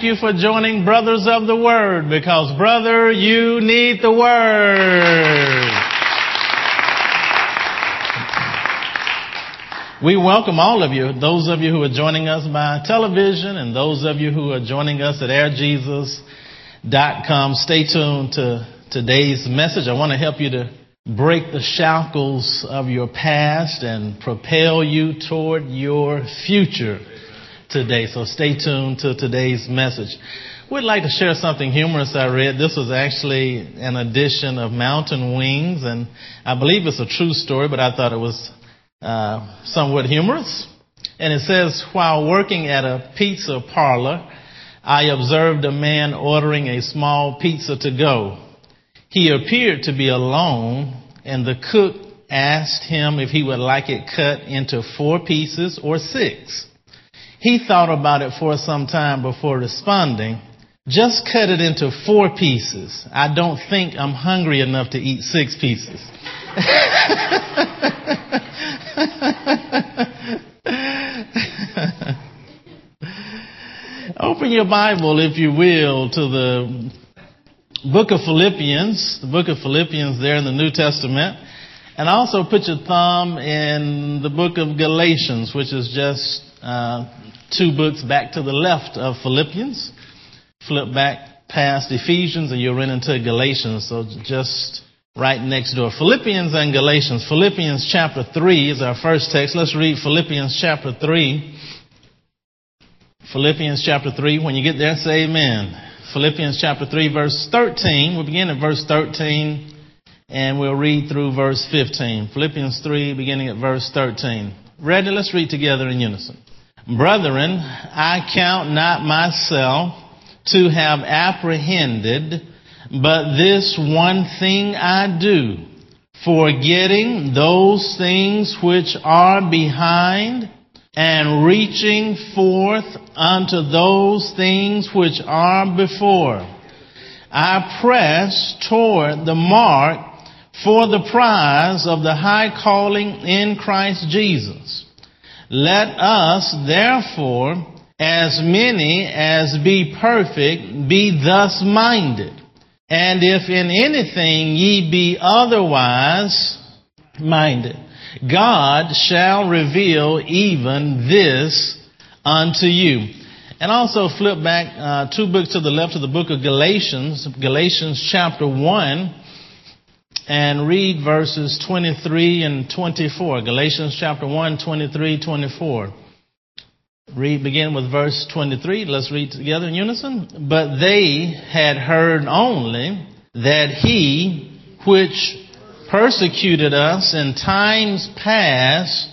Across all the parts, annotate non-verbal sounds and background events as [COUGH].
thank you for joining Brothers of the Word because, brother, you need the Word. We welcome all of you, those of you who are joining us by television and those of you who are joining us at airjesus.com. Stay tuned to today's message. I want to help you to break the shackles of your past and propel you toward your future today. So stay tuned to today's message. We'd like to share something humorous I read. This was actually an edition of Mountain Wings, and I believe it's a true story, but I thought it was uh, somewhat humorous. And it says, while working at a pizza parlor, I observed a man ordering a small pizza to go. He appeared to be alone, and the cook asked him if he would like it cut into four pieces or six. He thought about it for some time before responding. Just cut it into four pieces. I don't think I'm hungry enough to eat six pieces. [LAUGHS] Open your Bible, if you will, to the book of Philippians, the book of Philippians there in the New Testament. And also put your thumb in the book of Galatians, which is just uh, two books back to the left of Philippians. Flip back past Ephesians and you'll run into Galatians. So just right next door. Philippians and Galatians. Philippians chapter 3 is our first text. Let's read Philippians chapter 3. Philippians chapter 3. When you get there, say amen. Philippians chapter 3 verse 13. We'll begin at verse 13 and we'll read through verse 15. Philippians 3 beginning at verse 13. Ready? Let's read together in unison. Brethren, I count not myself to have apprehended, but this one thing I do, forgetting those things which are behind and reaching forth unto those things which are before. I press toward the mark for the prize of the high calling in Christ Jesus. Let us therefore, as many as be perfect, be thus minded. And if in anything ye be otherwise minded, God shall reveal even this unto you. And also flip back uh, two books to the left of the book of Galatians, Galatians chapter 1, and read verses 23 and 24. Galatians chapter 1, 23, 24. Read, begin with verse 23. Let's read together in unison. But they had heard only that he which persecuted us in times past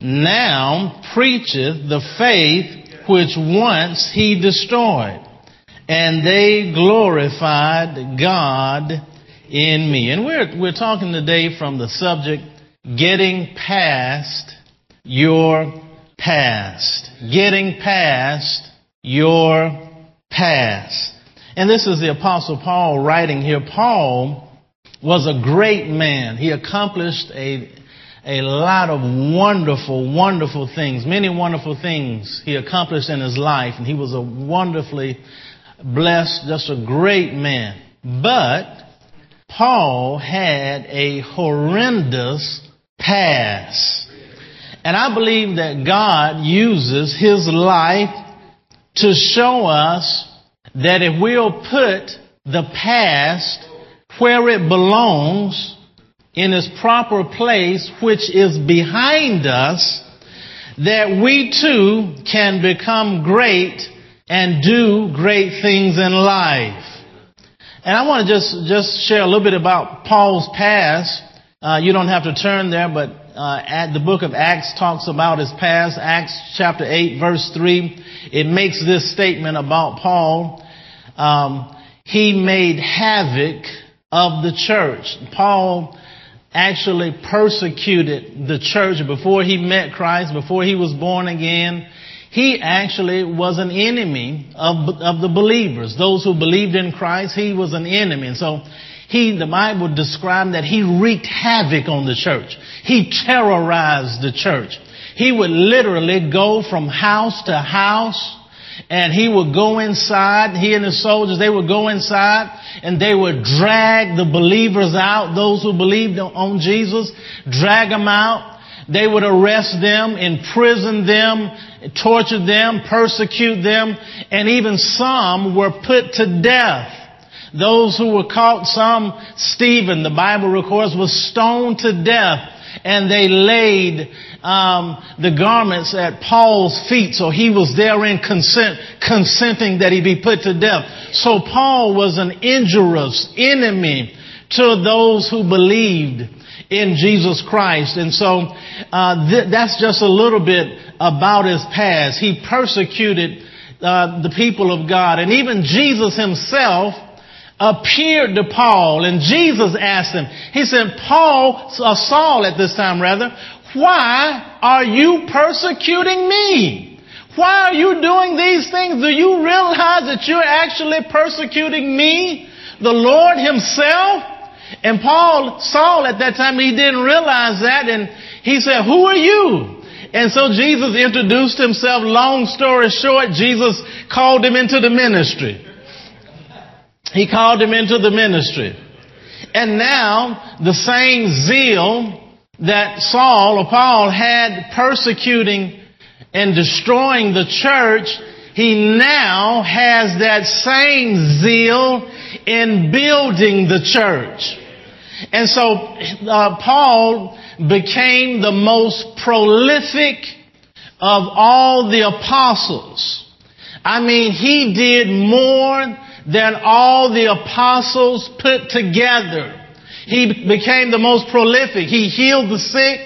now preacheth the faith which once he destroyed. And they glorified God in me. And we're, we're talking today from the subject, getting past your past. Getting past your past. And this is the apostle Paul writing here. Paul was a great man. He accomplished a, a lot of wonderful, wonderful things, many wonderful things he accomplished in his life. And he was a wonderfully blessed, just a great man. But Paul had a horrendous past. And I believe that God uses his life to show us that if we'll put the past where it belongs in its proper place, which is behind us, that we too can become great and do great things in life. And I want to just, just share a little bit about Paul's past. Uh, you don't have to turn there, but uh, at the book of Acts talks about his past. Acts chapter 8 verse 3, it makes this statement about Paul. Um, he made havoc of the church. Paul actually persecuted the church before he met Christ, before he was born again. He actually was an enemy of, of the believers. Those who believed in Christ, he was an enemy. And so he, the Bible described that he wreaked havoc on the church. He terrorized the church. He would literally go from house to house and he would go inside, he and his soldiers, they would go inside and they would drag the believers out, those who believed on Jesus, drag them out. They would arrest them, imprison them, torture them, persecute them, and even some were put to death. Those who were caught, some, Stephen, the Bible records, was stoned to death and they laid um, the garments at Paul's feet, so he was therein consent, consenting that he be put to death. So Paul was an injurious enemy to those who believed in Jesus Christ, and so uh, th- that's just a little bit about his past. He persecuted uh, the people of God, and even Jesus himself appeared to Paul and Jesus asked him, he said, Paul, uh, Saul at this time rather, why are you persecuting me? Why are you doing these things? Do you realize that you're actually persecuting me, the Lord himself? And Paul, Saul at that time, he didn't realize that and he said, who are you? And so Jesus introduced himself. Long story short, Jesus called him into the ministry. He called him into the ministry. And now the same zeal that Saul or Paul had persecuting and destroying the church, he now has that same zeal in building the church. And so uh, Paul became the most prolific of all the apostles. I mean, he did more than all the apostles put together. He became the most prolific. He healed the sick.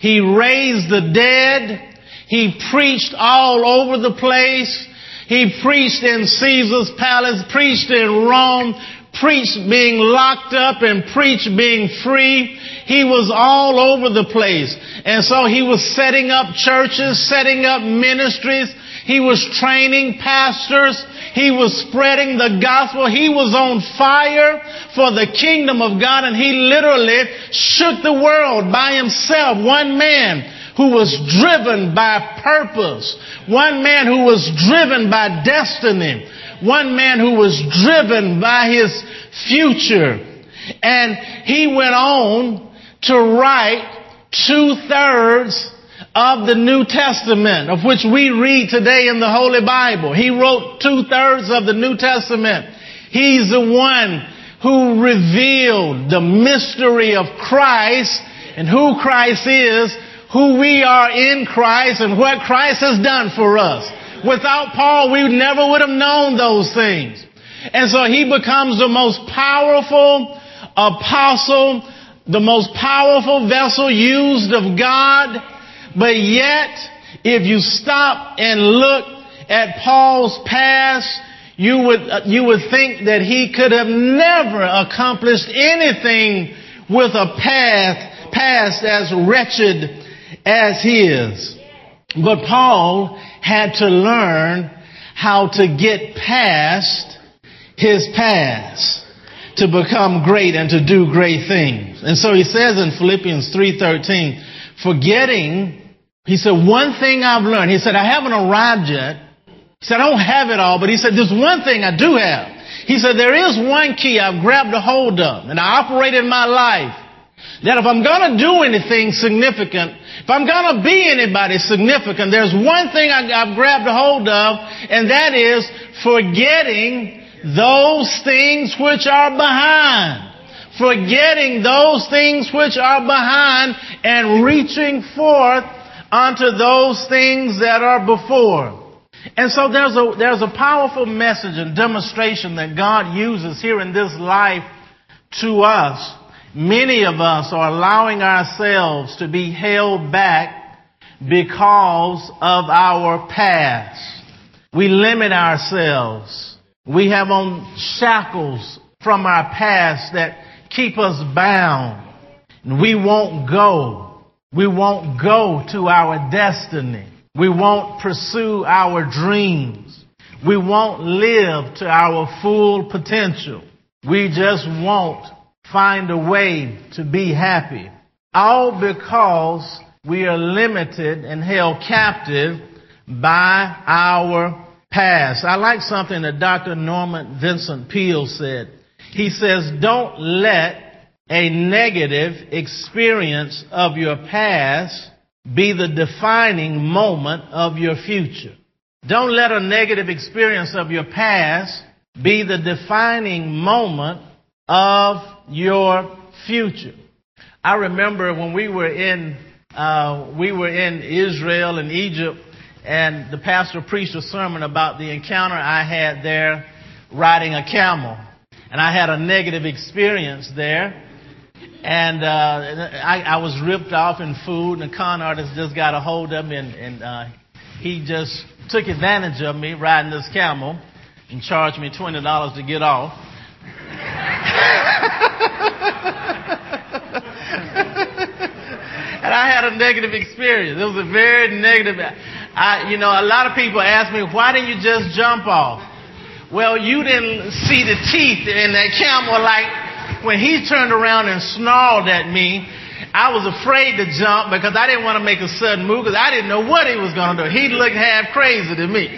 He raised the dead. He preached all over the place. He preached in Caesar's palace, preached in Rome, preached being locked up and preached being free. He was all over the place. And so he was setting up churches, setting up ministries. He was training pastors. He was spreading the gospel. He was on fire for the kingdom of God and he literally shook the world by himself. One man who was driven by purpose. One man who was driven by destiny. One man who was driven by his future. And he went on to write two thirds of the New Testament, of which we read today in the Holy Bible. He wrote two thirds of the New Testament. He's the one who revealed the mystery of Christ and who Christ is, who we are in Christ and what Christ has done for us. Without Paul, we never would have known those things. And so he becomes the most powerful apostle, the most powerful vessel used of God but yet, if you stop and look at Paul's past, you would, you would think that he could have never accomplished anything with a path, past as wretched as his. But Paul had to learn how to get past his past to become great and to do great things. And so he says in Philippians 3:13, forgetting he said, one thing I've learned, he said, I haven't arrived yet. He said, I don't have it all, but he said, there's one thing I do have. He said, there is one key I've grabbed a hold of and I operate in my life that if I'm going to do anything significant, if I'm going to be anybody significant, there's one thing I, have grabbed a hold of, and that is forgetting those things which are behind. Forgetting those things which are behind and reaching forth unto those things that are before. And so there's a, there's a powerful message and demonstration that God uses here in this life to us. Many of us are allowing ourselves to be held back because of our past. We limit ourselves. We have on shackles from our past that keep us bound. We won't go. We won't go to our destiny. We won't pursue our dreams. We won't live to our full potential. We just won't find a way to be happy. All because we are limited and held captive by our past. I like something that Dr. Norman Vincent Peale said. He says, don't let a negative experience of your past be the defining moment of your future. Don't let a negative experience of your past be the defining moment of your future. I remember when we were in uh, we were in Israel and Egypt, and the pastor preached a sermon about the encounter I had there riding a camel, and I had a negative experience there. And uh, I, I was ripped off in food, and the con artist just got a hold of me, and, and uh, he just took advantage of me riding this camel and charged me twenty dollars to get off. And I had a negative experience. It was a very negative. I, you know, a lot of people ask me, why didn't you just jump off? Well, you didn't see the teeth in that camel like when he turned around and snarled at me, I was afraid to jump because I didn't want to make a sudden move because I didn't know what he was going to do. He looked half crazy to me.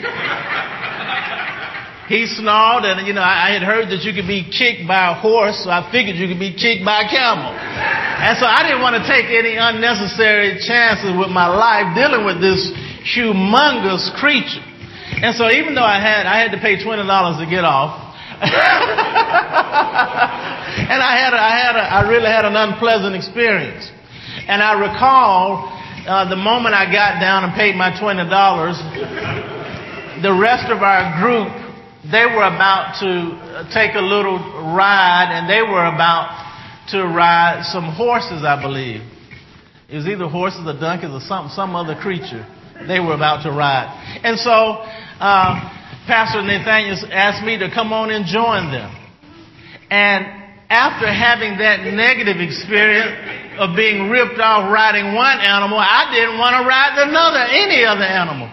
He snarled, and you know, I, I had heard that you could be kicked by a horse, so I figured you could be kicked by a camel. And so I didn't want to take any unnecessary chances with my life dealing with this humongous creature. And so even though I had I had to pay twenty dollars to get off, [LAUGHS] and I had, a, I had, a, I really had an unpleasant experience. And I recall uh, the moment I got down and paid my twenty dollars, the rest of our group they were about to uh, take a little ride, and they were about to ride some horses, I believe. It was either horses or donkeys or some some other creature they were about to ride. And so uh, Pastor Nathaniel asked me to come on and join them. And after having that negative experience of being ripped off riding one animal, I didn't want to ride another, any other animal.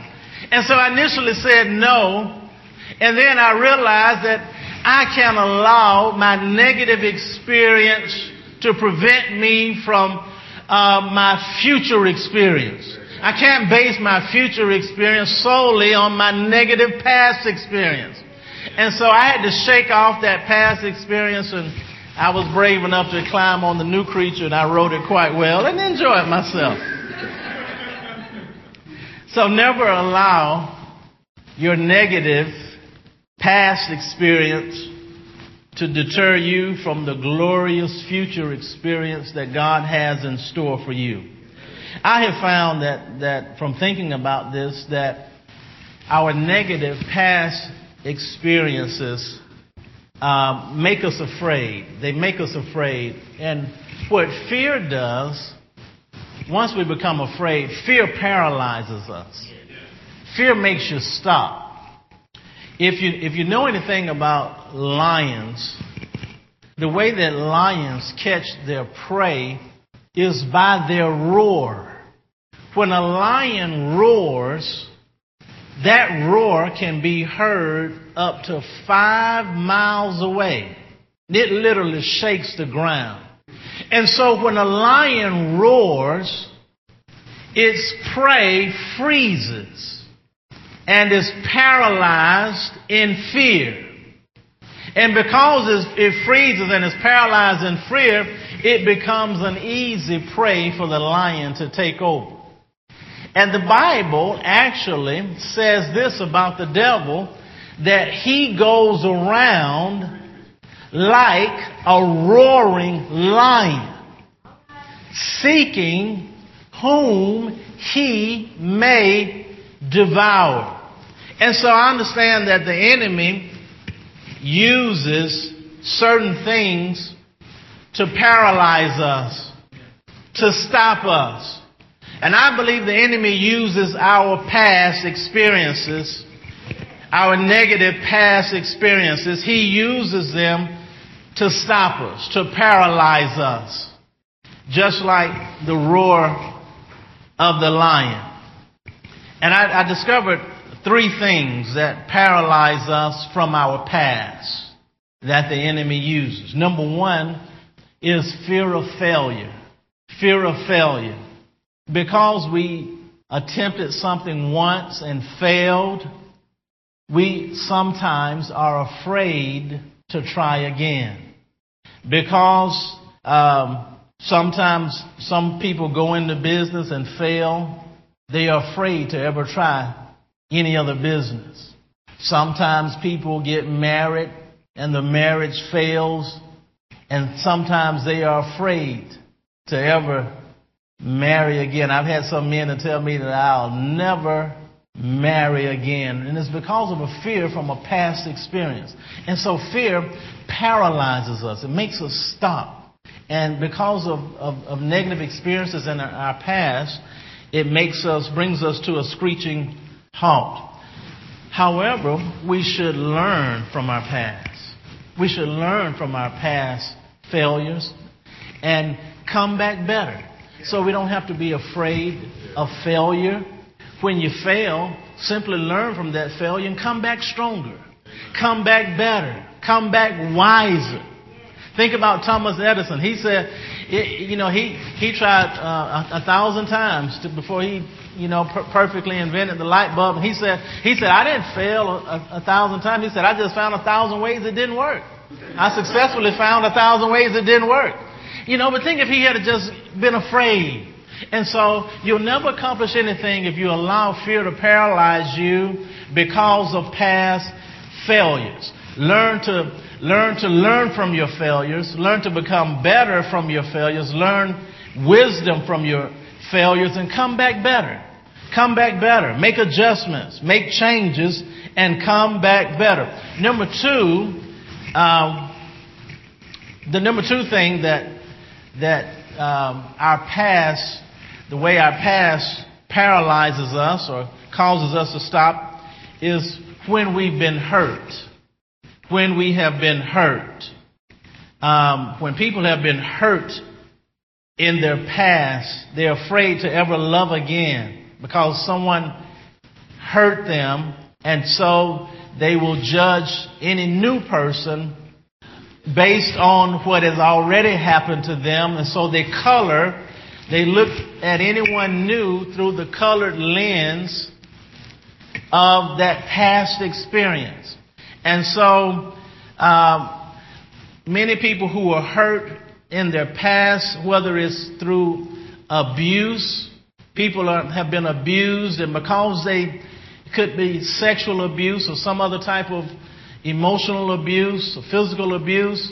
And so I initially said no. And then I realized that I can't allow my negative experience to prevent me from uh, my future experience. I can't base my future experience solely on my negative past experience. And so I had to shake off that past experience and I was brave enough to climb on the new creature and I rode it quite well and enjoyed myself. So never allow your negative past experience to deter you from the glorious future experience that God has in store for you. I have found that, that from thinking about this, that our negative past experiences um, make us afraid. They make us afraid. And what fear does, once we become afraid, fear paralyzes us. Fear makes you stop. If you, if you know anything about lions, the way that lions catch their prey is by their roar. When a lion roars, that roar can be heard up to five miles away. It literally shakes the ground. And so when a lion roars, its prey freezes and is paralyzed in fear. And because it freezes and is paralyzed in fear, it becomes an easy prey for the lion to take over. And the Bible actually says this about the devil that he goes around like a roaring lion, seeking whom he may devour. And so I understand that the enemy uses certain things to paralyze us, to stop us. And I believe the enemy uses our past experiences, our negative past experiences, he uses them to stop us, to paralyze us, just like the roar of the lion. And I, I discovered three things that paralyze us from our past that the enemy uses. Number one is fear of failure. Fear of failure because we attempted something once and failed, we sometimes are afraid to try again because um, sometimes some people go into business and fail. They are afraid to ever try any other business. Sometimes people get married and the marriage fails, and sometimes they are afraid to ever marry again. I've had some men that tell me that I'll never marry again. And it's because of a fear from a past experience. And so fear paralyzes us. It makes us stop. And because of, of, of negative experiences in our, our past, it makes us, brings us to a screeching halt. However, we should learn from our past. We should learn from our past failures and come back better. So we don't have to be afraid of failure. When you fail, simply learn from that failure and come back stronger. Come back better. Come back wiser. Think about Thomas Edison. He said, you know, he, he tried uh, a, a, thousand times to, before he, you know, per- perfectly invented the light bulb. And he said, he said, I didn't fail a, a thousand times. He said, I just found a thousand ways it didn't work. I successfully found a thousand ways it didn't work. You know, but think if he had just been afraid. And so you'll never accomplish anything if you allow fear to paralyze you because of past failures. Learn to learn to learn from your failures, learn to become better from your failures, learn wisdom from your failures and come back better. Come back better. Make adjustments, make changes and come back better. Number 2, um, the number 2 thing that that um, our past, the way our past paralyzes us or causes us to stop, is when we've been hurt. When we have been hurt. Um, when people have been hurt in their past, they're afraid to ever love again because someone hurt them, and so they will judge any new person based on what has already happened to them. And so they color, they look at anyone new through the colored lens of that past experience. And so, um, many people who are hurt in their past, whether it's through abuse, people are, have been abused, and because they could be sexual abuse or some other type of emotional abuse, or physical abuse,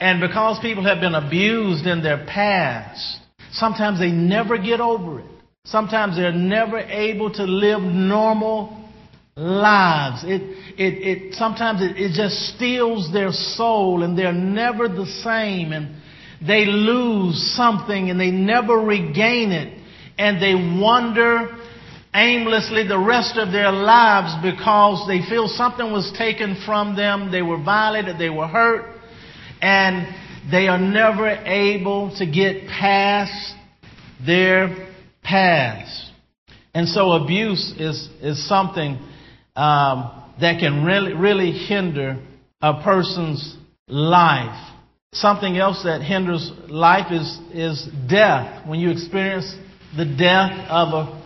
and because people have been abused in their past, sometimes they never get over it. Sometimes they're never able to live normal lives. It, it, it, sometimes it, it just steals their soul and they're never the same and they lose something and they never regain it and they wonder aimlessly the rest of their lives because they feel something was taken from them, they were violated, they were hurt, and they are never able to get past their past. And so abuse is, is something um, that can really, really hinder a person's life. Something else that hinders life is, is death. When you experience the death of a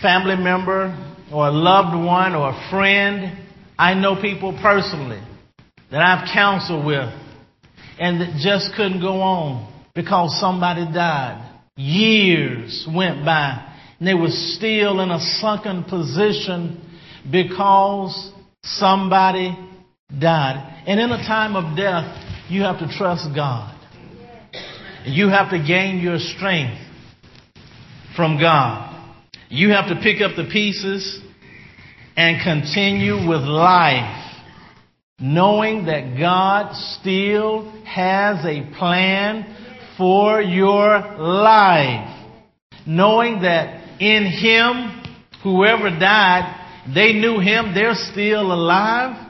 family member or a loved one or a friend. I know people personally that I've counseled with and that just couldn't go on because somebody died. Years went by and they were still in a sunken position because somebody died. And in a time of death, you have to trust God. You have to gain your strength from God. You have to pick up the pieces and continue with life, knowing that God still has a plan for your life. Knowing that in Him, whoever died, they knew Him, they're still alive.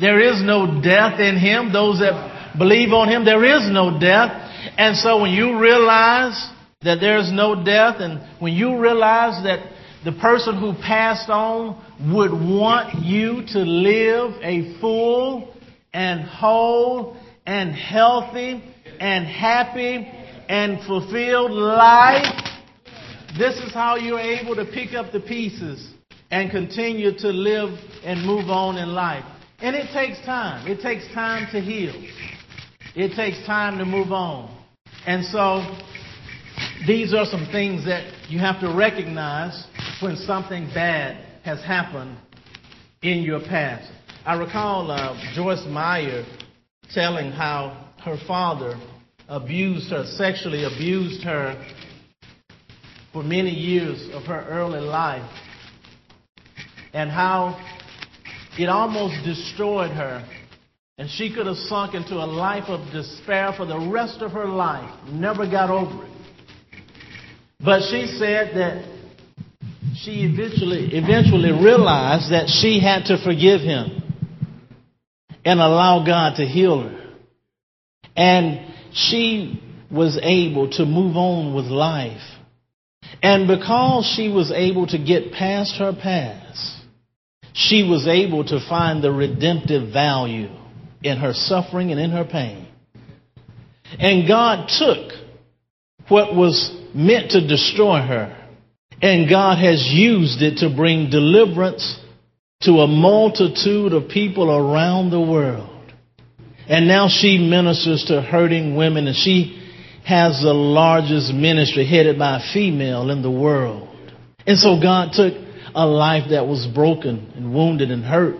There is no death in Him. Those that believe on Him, there is no death. And so when you realize that there's no death. And when you realize that the person who passed on would want you to live a full and whole and healthy and happy and fulfilled life, this is how you're able to pick up the pieces and continue to live and move on in life. And it takes time. It takes time to heal. It takes time to move on. And so these are some things that you have to recognize when something bad has happened in your past. I recall uh, Joyce Meyer telling how her father abused her, sexually abused her for many years of her early life, and how it almost destroyed her. And she could have sunk into a life of despair for the rest of her life, never got over it. But she said that she eventually, eventually realized that she had to forgive him and allow God to heal her. And she was able to move on with life. And because she was able to get past her past, she was able to find the redemptive value in her suffering and in her pain. And God took what was meant to destroy her, and God has used it to bring deliverance to a multitude of people around the world. And now she ministers to hurting women, and she has the largest ministry headed by a female in the world. And so God took a life that was broken and wounded and hurt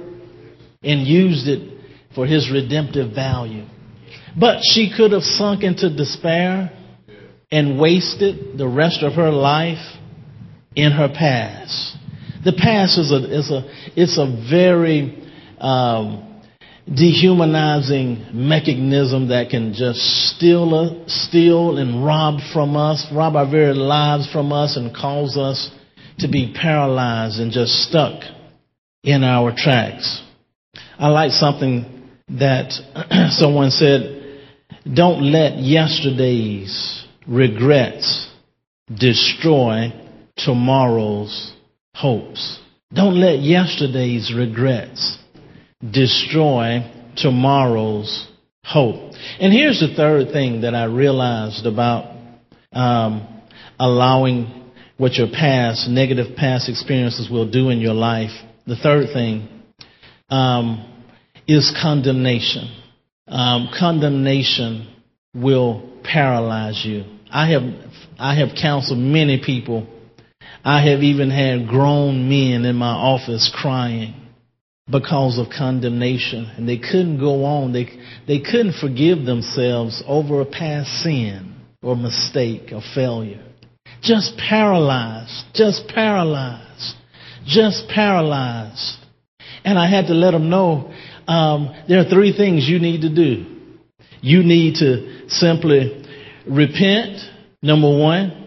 and used it for his redemptive value. But she could have sunk into despair and wasted the rest of her life in her past. The past is a, is a, it's a very um, dehumanizing mechanism that can just steal, steal and rob from us, rob our very lives from us, and cause us to be paralyzed and just stuck in our tracks. I like something that [CLEARS THROAT] someone said, don't let yesterday's regrets destroy tomorrow's hopes. Don't let yesterday's regrets destroy tomorrow's hope. And here's the third thing that I realized about um, allowing what your past, negative past experiences will do in your life. The third thing um, is condemnation. Um, condemnation will paralyze you. I have I have counseled many people. I have even had grown men in my office crying because of condemnation, and they couldn't go on. They they couldn't forgive themselves over a past sin or mistake or failure. Just paralyzed, just paralyzed, just paralyzed. And I had to let them know um, there are three things you need to do. You need to simply repent, number one.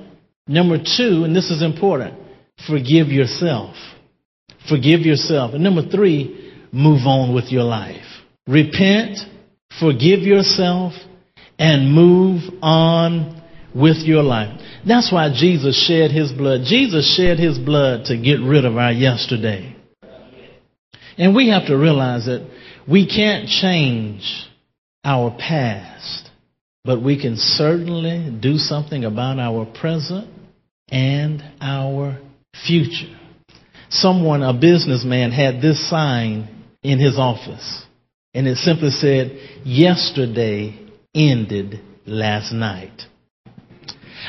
Number two, and this is important, forgive yourself. Forgive yourself. And number three, move on with your life. Repent, forgive yourself, and move on with your life. That's why Jesus shed his blood. Jesus shed his blood to get rid of our yesterday. And we have to realize that we can't change our past, but we can certainly do something about our present and our future. Someone, a businessman, had this sign in his office, and it simply said, Yesterday ended last night.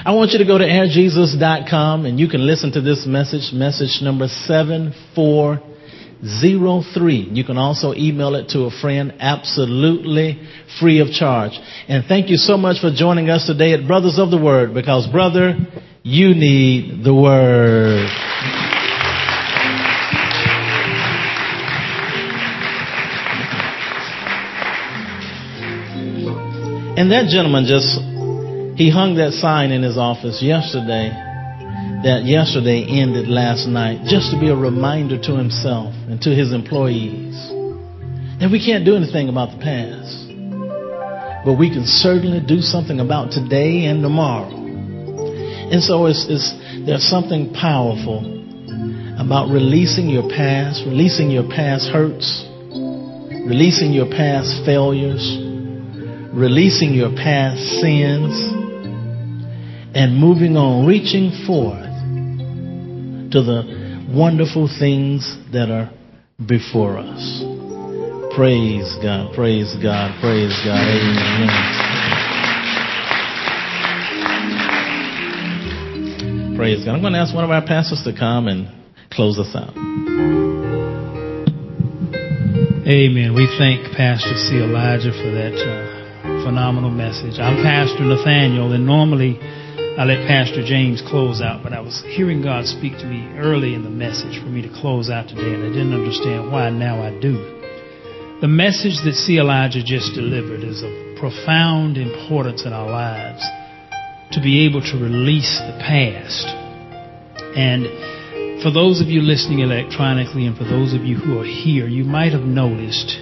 I want you to go to airjesus.com and you can listen to this message, message number 7403. You can also email it to a friend absolutely free of charge. And thank you so much for joining us today at Brothers of the Word because, brother, you need the Word. And that gentleman just he hung that sign in his office yesterday that yesterday ended last night just to be a reminder to himself and to his employees that we can't do anything about the past. But we can certainly do something about today and tomorrow. And so it's, it's, there's something powerful about releasing your past, releasing your past hurts, releasing your past failures, releasing your past sins and moving on, reaching forth to the wonderful things that are before us. Praise God, praise God, praise God. Amen. Praise God. I'm going to ask one of our pastors to come and close us out. Amen. We thank Pastor C. Elijah for that uh, phenomenal message. I'm Pastor Nathaniel, and normally I let Pastor James close out, but I was hearing God speak to me early in the message for me to close out today, and I didn't understand why. Now I do. The message that C. Elijah just delivered is of profound importance in our lives to be able to release the past. And for those of you listening electronically and for those of you who are here, you might have noticed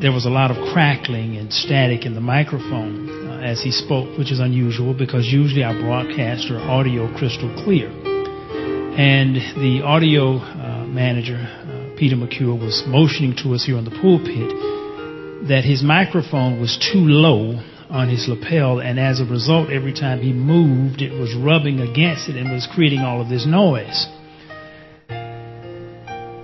there was a lot of crackling and static in the microphone as he spoke, which is unusual because usually our broadcasts are audio crystal clear. And the audio uh, manager, uh, Peter McCure, was motioning to us here on the pulpit that his microphone was too low on his lapel, and as a result, every time he moved, it was rubbing against it and was creating all of this noise.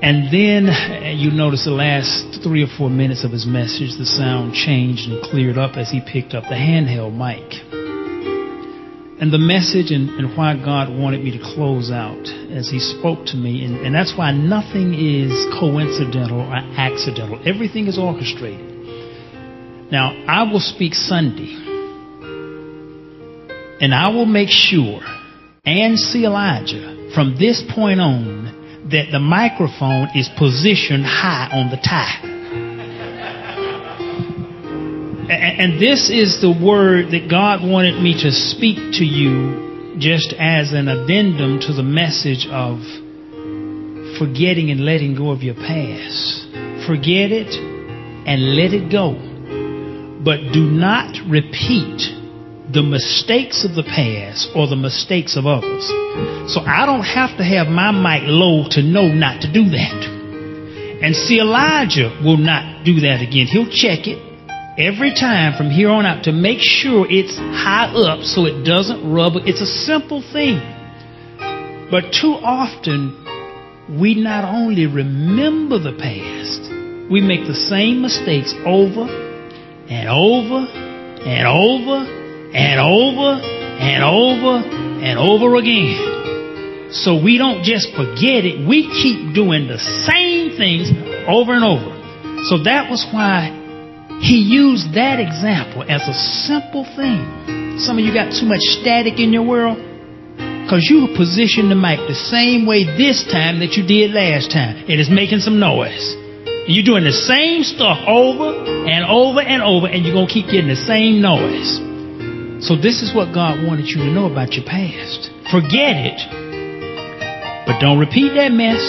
And then uh, you notice the last three or four minutes of his message, the sound changed and cleared up as he picked up the handheld mic. And the message and, and why God wanted me to close out as he spoke to me, and, and that's why nothing is coincidental or accidental. Everything is orchestrated. Now, I will speak Sunday, and I will make sure and C. Elijah from this point on that the microphone is positioned high on the tie. And this is the word that God wanted me to speak to you just as an addendum to the message of forgetting and letting go of your past. Forget it and let it go. But do not repeat the mistakes of the past or the mistakes of others. So I don't have to have my mic low to know not to do that. And see, Elijah will not do that again. He'll check it every time from here on out to make sure it's high up so it doesn't rub. It's a simple thing. But too often, we not only remember the past, we make the same mistakes over and over and over and over and over and over again. So we don't just forget it, we keep doing the same things over and over. So that was why he used that example as a simple thing. Some of you got too much static in your world because you positioned the mic the same way this time that you did last time. And It is making some noise. You're doing the same stuff over and over and over, and you're going to keep getting the same noise. So this is what God wanted you to know about your past. Forget it, but don't repeat that mess.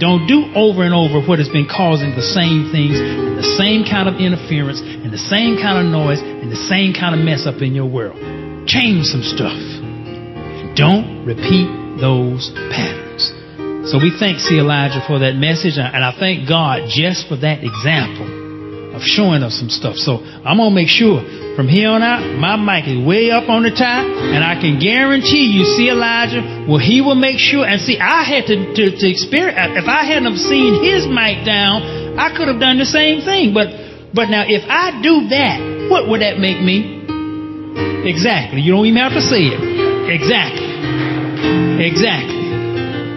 Don't do over and over what has been causing the same things and the same kind of interference and the same kind of noise and the same kind of mess up in your world. Change some stuff. Don't repeat those patterns. So we thank C. Elijah for that message, and I thank God just for that example of showing us some stuff. So I'm going to make sure from here on out, my mic is way up on the top, and I can guarantee you, C. Elijah, well, he will make sure. And see, I had to, to, to experience, if I hadn't seen his mic down, I could have done the same thing. But, but now, if I do that, what would that make me? Exactly. You don't even have to say it. Exactly. Exactly.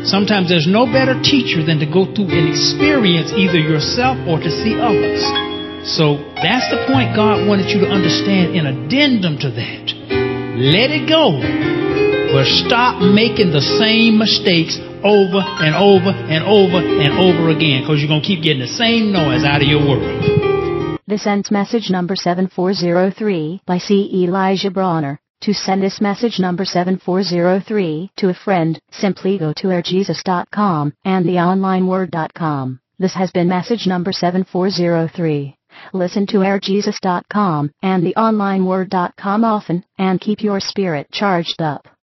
Sometimes there's no better teacher than to go through an experience either yourself or to see others. So that's the point God wanted you to understand in addendum to that. Let it go. But stop making the same mistakes over and over and over and over again because you're going to keep getting the same noise out of your world. This ends message number 7403 by C. Elijah Bronner. To send this message number 7403 to a friend, simply go to airjesus.com and theonlineword.com. This has been message number 7403. Listen to airjesus.com and theonlineword.com often and keep your spirit charged up.